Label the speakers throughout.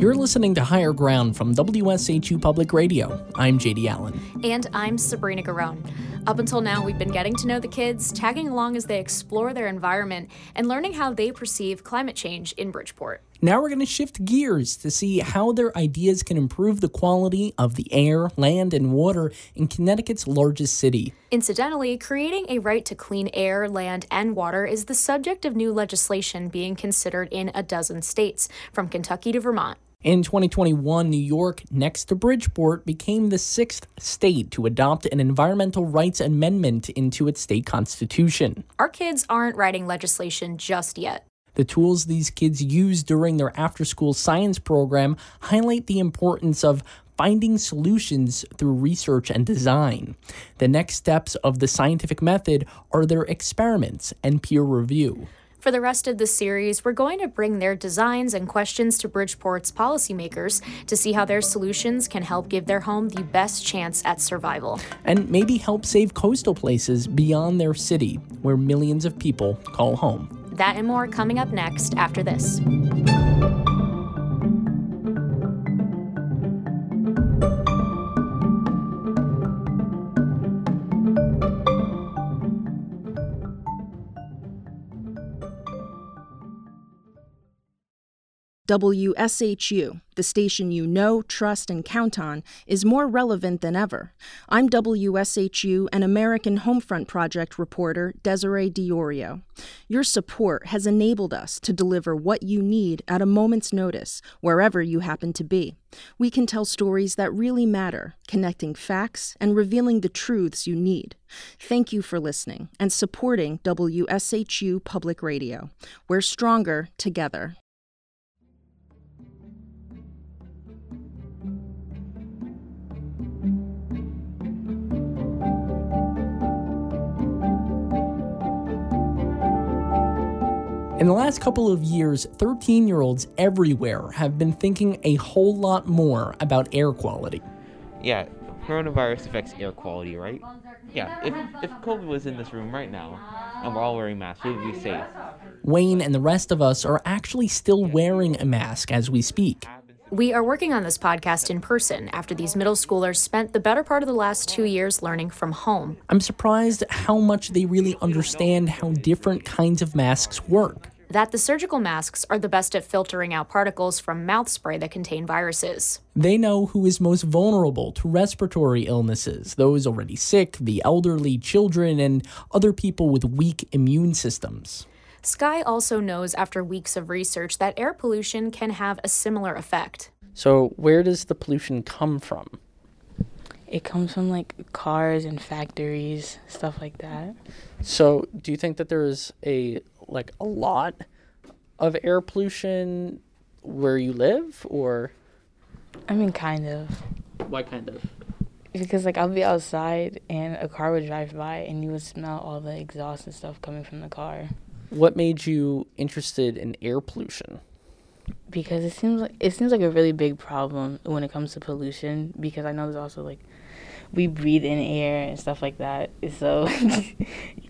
Speaker 1: You're listening to Higher Ground from WSHU Public Radio. I'm JD Allen.
Speaker 2: And I'm Sabrina Garone. Up until now, we've been getting to know the kids, tagging along as they explore their environment, and learning how they perceive climate change in Bridgeport.
Speaker 1: Now we're going to shift gears to see how their ideas can improve the quality of the air, land, and water in Connecticut's largest city.
Speaker 2: Incidentally, creating a right to clean air, land, and water is the subject of new legislation being considered in a dozen states, from Kentucky to Vermont.
Speaker 1: In 2021, New York, next to Bridgeport, became the sixth state to adopt an environmental rights amendment into its state constitution.
Speaker 2: Our kids aren't writing legislation just yet.
Speaker 1: The tools these kids use during their after school science program highlight the importance of finding solutions through research and design. The next steps of the scientific method are their experiments and peer review.
Speaker 2: For the rest of the series, we're going to bring their designs and questions to Bridgeport's policymakers to see how their solutions can help give their home the best chance at survival.
Speaker 1: And maybe help save coastal places beyond their city, where millions of people call home.
Speaker 2: That and more coming up next after this.
Speaker 3: WSHU, the station you know, trust, and count on, is more relevant than ever. I'm WSHU and American Homefront Project reporter Desiree Diorio. Your support has enabled us to deliver what you need at a moment's notice, wherever you happen to be. We can tell stories that really matter, connecting facts and revealing the truths you need. Thank you for listening and supporting WSHU Public Radio. We're stronger together.
Speaker 1: In the last couple of years, 13 year olds everywhere have been thinking a whole lot more about air quality.
Speaker 4: Yeah, coronavirus affects air quality, right? Yeah, if, if COVID was in this room right now and we're all wearing masks, we would be safe.
Speaker 1: Wayne and the rest of us are actually still wearing a mask as we speak.
Speaker 2: We are working on this podcast in person after these middle schoolers spent the better part of the last two years learning from home.
Speaker 1: I'm surprised how much they really understand how different kinds of masks work.
Speaker 2: That the surgical masks are the best at filtering out particles from mouth spray that contain viruses.
Speaker 1: They know who is most vulnerable to respiratory illnesses those already sick, the elderly, children, and other people with weak immune systems.
Speaker 2: Sky also knows after weeks of research that air pollution can have a similar effect.
Speaker 1: So, where does the pollution come from?
Speaker 5: It comes from like cars and factories, stuff like that.
Speaker 1: So, do you think that there is a like a lot of air pollution where you live or
Speaker 5: I mean kind of.
Speaker 1: Why kind of?
Speaker 5: Because like I'll be outside and a car would drive by and you would smell all the exhaust and stuff coming from the car.
Speaker 1: What made you interested in air pollution?
Speaker 5: Because it seems like it seems like a really big problem when it comes to pollution because I know there's also like we breathe in air and stuff like that. So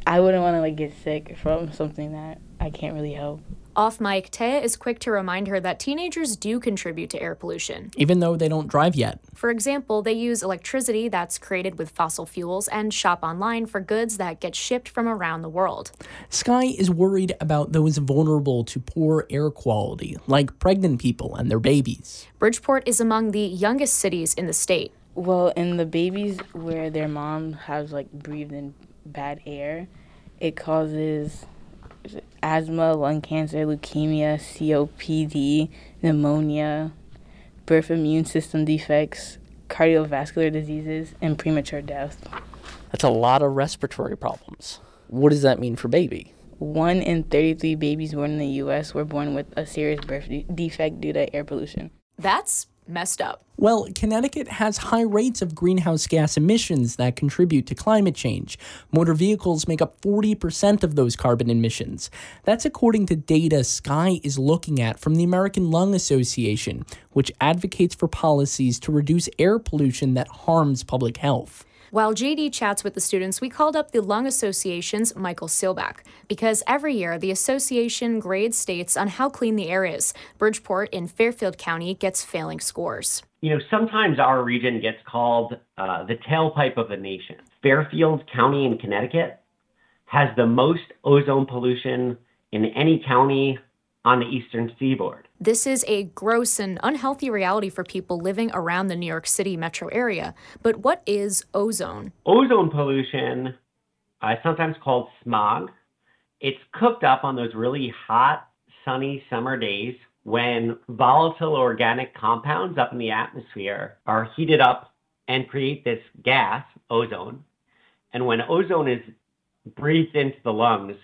Speaker 5: I wouldn't want to like get sick from something that I can't really help.
Speaker 2: Off mic, Taya is quick to remind her that teenagers do contribute to air pollution.
Speaker 1: Even though they don't drive yet.
Speaker 2: For example, they use electricity that's created with fossil fuels and shop online for goods that get shipped from around the world.
Speaker 1: Sky is worried about those vulnerable to poor air quality, like pregnant people and their babies.
Speaker 2: Bridgeport is among the youngest cities in the state.
Speaker 5: Well, in the babies where their mom has like breathed in bad air, it causes asthma, lung cancer, leukemia, COPD, pneumonia, birth immune system defects, cardiovascular diseases, and premature death.
Speaker 1: That's a lot of respiratory problems. What does that mean for baby?
Speaker 5: One in 33 babies born in the U.S. were born with a serious birth de- defect due to air pollution.
Speaker 2: That's messed up.
Speaker 1: Well, Connecticut has high rates of greenhouse gas emissions that contribute to climate change. Motor vehicles make up 40% of those carbon emissions. That's according to data Sky is looking at from the American Lung Association, which advocates for policies to reduce air pollution that harms public health.
Speaker 2: While JD chats with the students, we called up the Lung Association's Michael Seilback because every year the association grades states on how clean the air is. Bridgeport in Fairfield County gets failing scores.
Speaker 6: You know, sometimes our region gets called uh, the tailpipe of the nation. Fairfield County in Connecticut has the most ozone pollution in any county on the eastern seaboard.
Speaker 2: This is a gross and unhealthy reality for people living around the New York City metro area. But what is ozone?
Speaker 6: Ozone pollution, uh, sometimes called smog, it's cooked up on those really hot, sunny summer days when volatile organic compounds up in the atmosphere are heated up and create this gas, ozone. And when ozone is breathed into the lungs,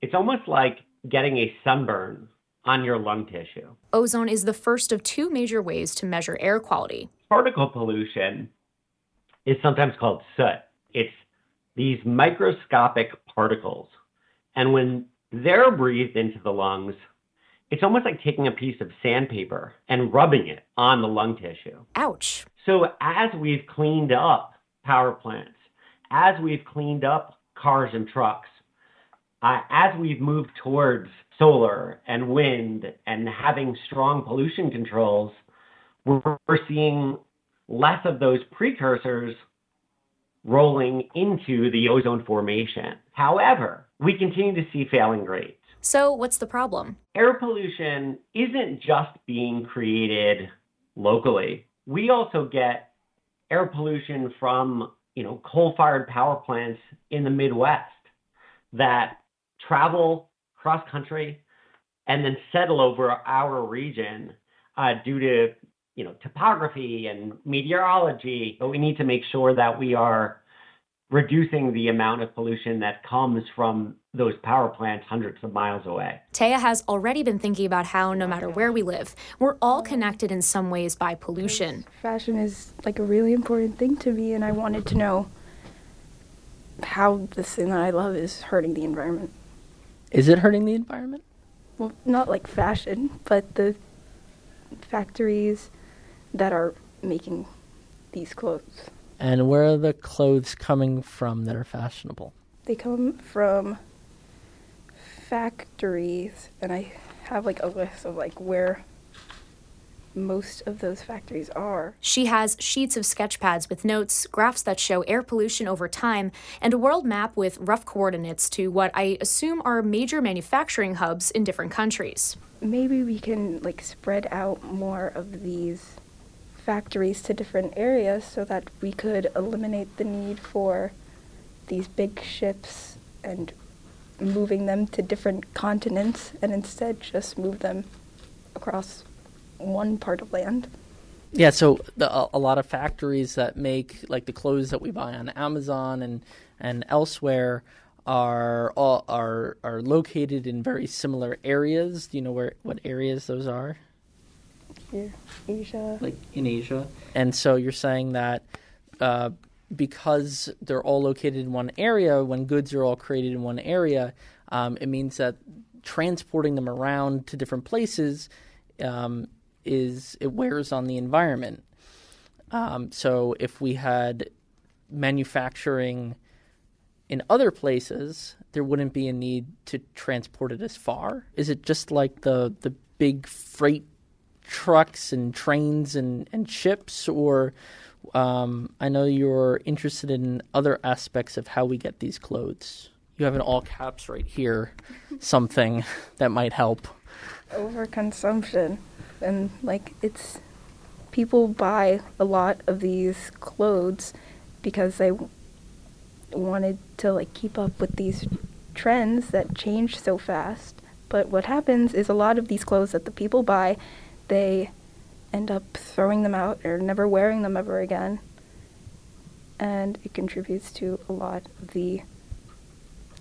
Speaker 6: it's almost like getting a sunburn on your lung tissue.
Speaker 2: Ozone is the first of two major ways to measure air quality.
Speaker 6: Particle pollution is sometimes called soot. It's these microscopic particles. And when they're breathed into the lungs, it's almost like taking a piece of sandpaper and rubbing it on the lung tissue.
Speaker 2: Ouch.
Speaker 6: So, as we've cleaned up power plants, as we've cleaned up cars and trucks, Uh, as we've moved towards solar and wind and having strong pollution controls, we're, we're seeing less of those precursors rolling into the ozone formation. However, we continue to see failing rates.
Speaker 2: So, what's the problem?
Speaker 6: Air pollution isn't just being created locally. We also get air pollution from, you know, coal-fired power plants in the Midwest that travel cross country and then settle over our region uh, due to you know topography and meteorology. But we need to make sure that we are reducing the amount of pollution that comes from those power plants hundreds of miles away.
Speaker 2: Taya has already been thinking about how, no matter where we live, we're all connected in some ways by pollution.
Speaker 7: Fashion is like a really important thing to me, and I wanted to know how this thing that I love is hurting the environment.
Speaker 1: Is it hurting the environment?
Speaker 7: Well, not like fashion, but the factories that are making these clothes.
Speaker 1: And where are the clothes coming from that are fashionable?
Speaker 7: They come from factories, and I have like a list of like where most of those factories are.
Speaker 2: She has sheets of sketch pads with notes, graphs that show air pollution over time, and a world map with rough coordinates to what I assume are major manufacturing hubs in different countries.
Speaker 7: Maybe we can like spread out more of these factories to different areas so that we could eliminate the need for these big ships and moving them to different continents and instead just move them across one part of land.
Speaker 1: Yeah, so the, a, a lot of factories that make like the clothes that we buy on Amazon and and elsewhere are all, are are located in very similar areas. Do you know where what areas those are?
Speaker 7: Here, Asia.
Speaker 1: Like in Asia. And so you're saying that uh, because they're all located in one area, when goods are all created in one area, um, it means that transporting them around to different places um, is it wears on the environment. Um, so if we had manufacturing in other places, there wouldn't be a need to transport it as far. Is it just like the the big freight trucks and trains and, and ships, or um, I know you're interested in other aspects of how we get these clothes. You have an all caps right here something that might help.
Speaker 7: Overconsumption and like it's people buy a lot of these clothes because they wanted to like keep up with these trends that change so fast. But what happens is a lot of these clothes that the people buy, they end up throwing them out or never wearing them ever again. And it contributes to a lot of the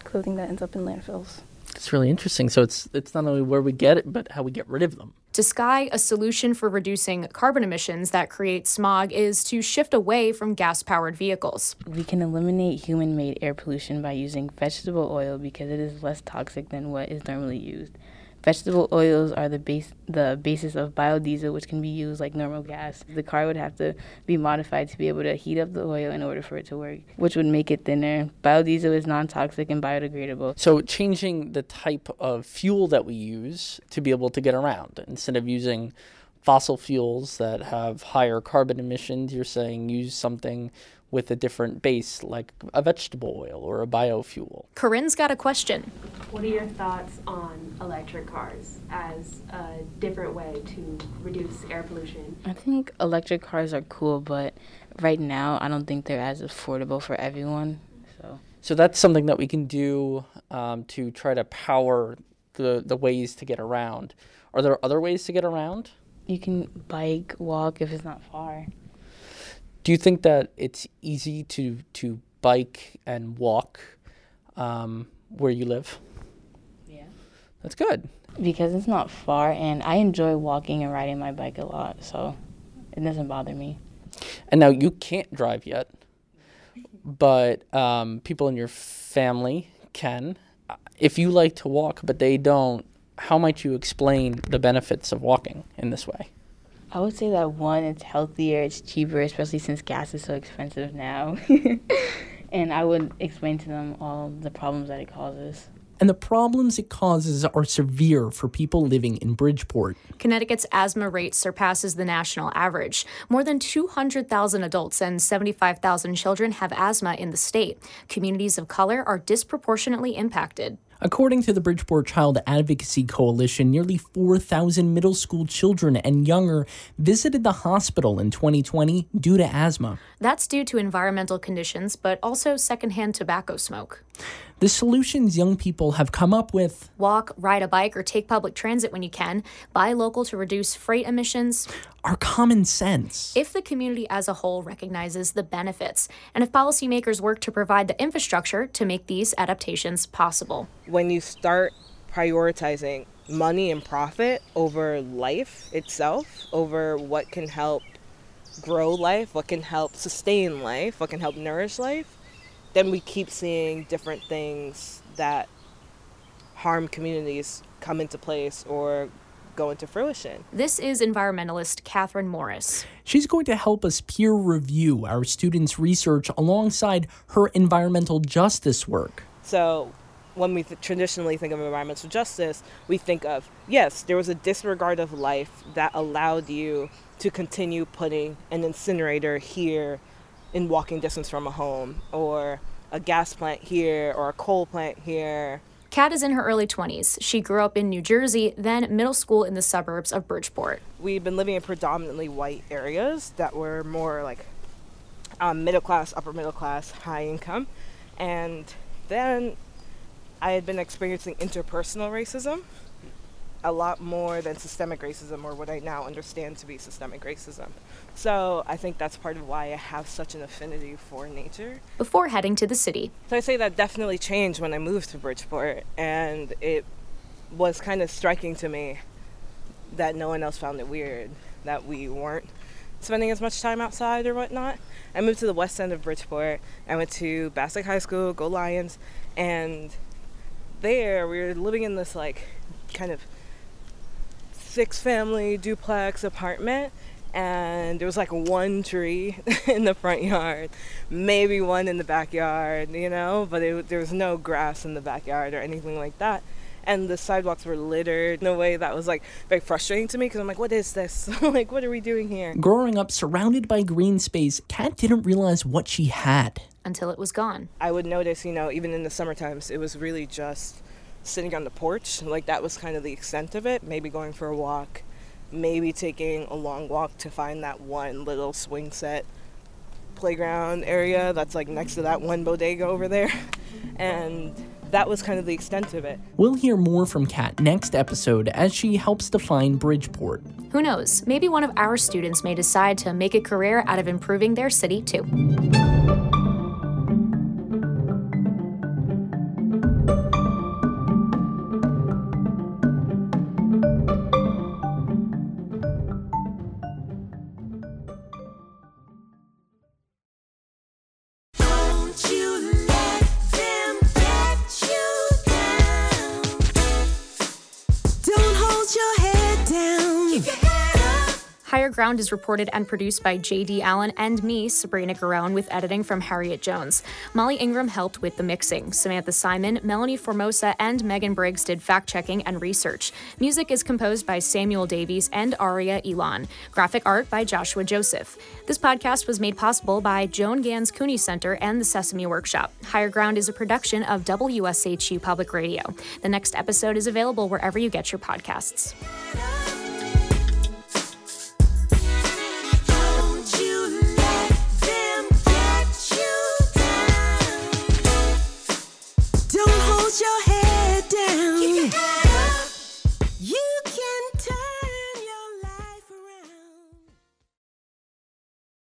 Speaker 7: clothing that ends up in landfills.
Speaker 1: It's really interesting. So it's it's not only where we get it, but how we get rid of them.
Speaker 2: To Sky, a solution for reducing carbon emissions that create smog is to shift away from gas powered vehicles.
Speaker 5: We can eliminate human made air pollution by using vegetable oil because it is less toxic than what is normally used. Vegetable oils are the base the basis of biodiesel, which can be used like normal gas. The car would have to be modified to be able to heat up the oil in order for it to work, which would make it thinner. Biodiesel is non-toxic and biodegradable.
Speaker 1: So changing the type of fuel that we use to be able to get around instead of using fossil fuels that have higher carbon emissions, you're saying use something with a different base, like a vegetable oil or a biofuel.
Speaker 2: Corinne's got a question.
Speaker 8: What are your thoughts on electric cars as a different way to reduce air pollution?
Speaker 5: I think electric cars are cool, but right now I don't think they're as affordable for everyone. So,
Speaker 1: so that's something that we can do um, to try to power the the ways to get around. Are there other ways to get around?
Speaker 5: You can bike, walk if it's not far.
Speaker 1: Do you think that it's easy to to bike and walk um, where you live? That's good.
Speaker 5: Because it's not far, and I enjoy walking and riding my bike a lot, so it doesn't bother me.
Speaker 1: And now you can't drive yet, but um, people in your family can. If you like to walk, but they don't, how might you explain the benefits of walking in this way?
Speaker 5: I would say that one, it's healthier, it's cheaper, especially since gas is so expensive now. and I would explain to them all the problems that it causes.
Speaker 1: And the problems it causes are severe for people living in Bridgeport.
Speaker 2: Connecticut's asthma rate surpasses the national average. More than 200,000 adults and 75,000 children have asthma in the state. Communities of color are disproportionately impacted.
Speaker 1: According to the Bridgeport Child Advocacy Coalition, nearly 4,000 middle school children and younger visited the hospital in 2020 due to asthma.
Speaker 2: That's due to environmental conditions, but also secondhand tobacco smoke.
Speaker 1: The solutions young people have come up with
Speaker 2: walk, ride a bike, or take public transit when you can, buy local to reduce freight emissions
Speaker 1: are common sense.
Speaker 2: If the community as a whole recognizes the benefits, and if policymakers work to provide the infrastructure to make these adaptations possible.
Speaker 9: When you start prioritizing money and profit over life itself, over what can help grow life, what can help sustain life, what can help nourish life, then we keep seeing different things that harm communities come into place or go into fruition.
Speaker 2: This is environmentalist Catherine Morris.
Speaker 1: She's going to help us peer review our students' research alongside her environmental justice work.
Speaker 9: So, when we th- traditionally think of environmental justice, we think of yes, there was a disregard of life that allowed you to continue putting an incinerator here in walking distance from a home, or a gas plant here, or a coal plant here.
Speaker 2: Kat is in her early 20s. She grew up in New Jersey, then middle school in the suburbs of Bridgeport.
Speaker 9: We've been living in predominantly white areas that were more like um, middle class, upper middle class, high income. And then I had been experiencing interpersonal racism a lot more than systemic racism or what I now understand to be systemic racism. So I think that's part of why I have such an affinity for nature.
Speaker 2: Before heading to the city.
Speaker 9: So I say that definitely changed when I moved to Bridgeport, and it was kind of striking to me that no one else found it weird that we weren't spending as much time outside or whatnot. I moved to the west end of Bridgeport. I went to Bassick High School, Go Lions, and there we were living in this like kind of six family duplex apartment and there was like one tree in the front yard, maybe one in the backyard, you know, but it, there was no grass in the backyard or anything like that. And the sidewalks were littered in a way that was like very frustrating to me because I'm like, what is this? like, what are we doing here?
Speaker 1: Growing up surrounded by green space, Kat didn't realize what she had
Speaker 2: until it was gone.
Speaker 9: I would notice, you know, even in the summer times, it was really just sitting on the porch. Like that was kind of the extent of it. Maybe going for a walk, maybe taking a long walk to find that one little swing set playground area that's like next to that one bodega over there. And that was kind of the extent of it.
Speaker 1: We'll hear more from Kat next episode as she helps define Bridgeport.
Speaker 2: Who knows? Maybe one of our students may decide to make a career out of improving their city too. Ground is reported and produced by J.D. Allen and me, Sabrina Garone, with editing from Harriet Jones. Molly Ingram helped with the mixing. Samantha Simon, Melanie Formosa, and Megan Briggs did fact checking and research. Music is composed by Samuel Davies and Aria Elon. Graphic art by Joshua Joseph. This podcast was made possible by Joan Gans Cooney Center and the Sesame Workshop. Higher Ground is a production of WSHU Public Radio. The next episode is available wherever you get your podcasts.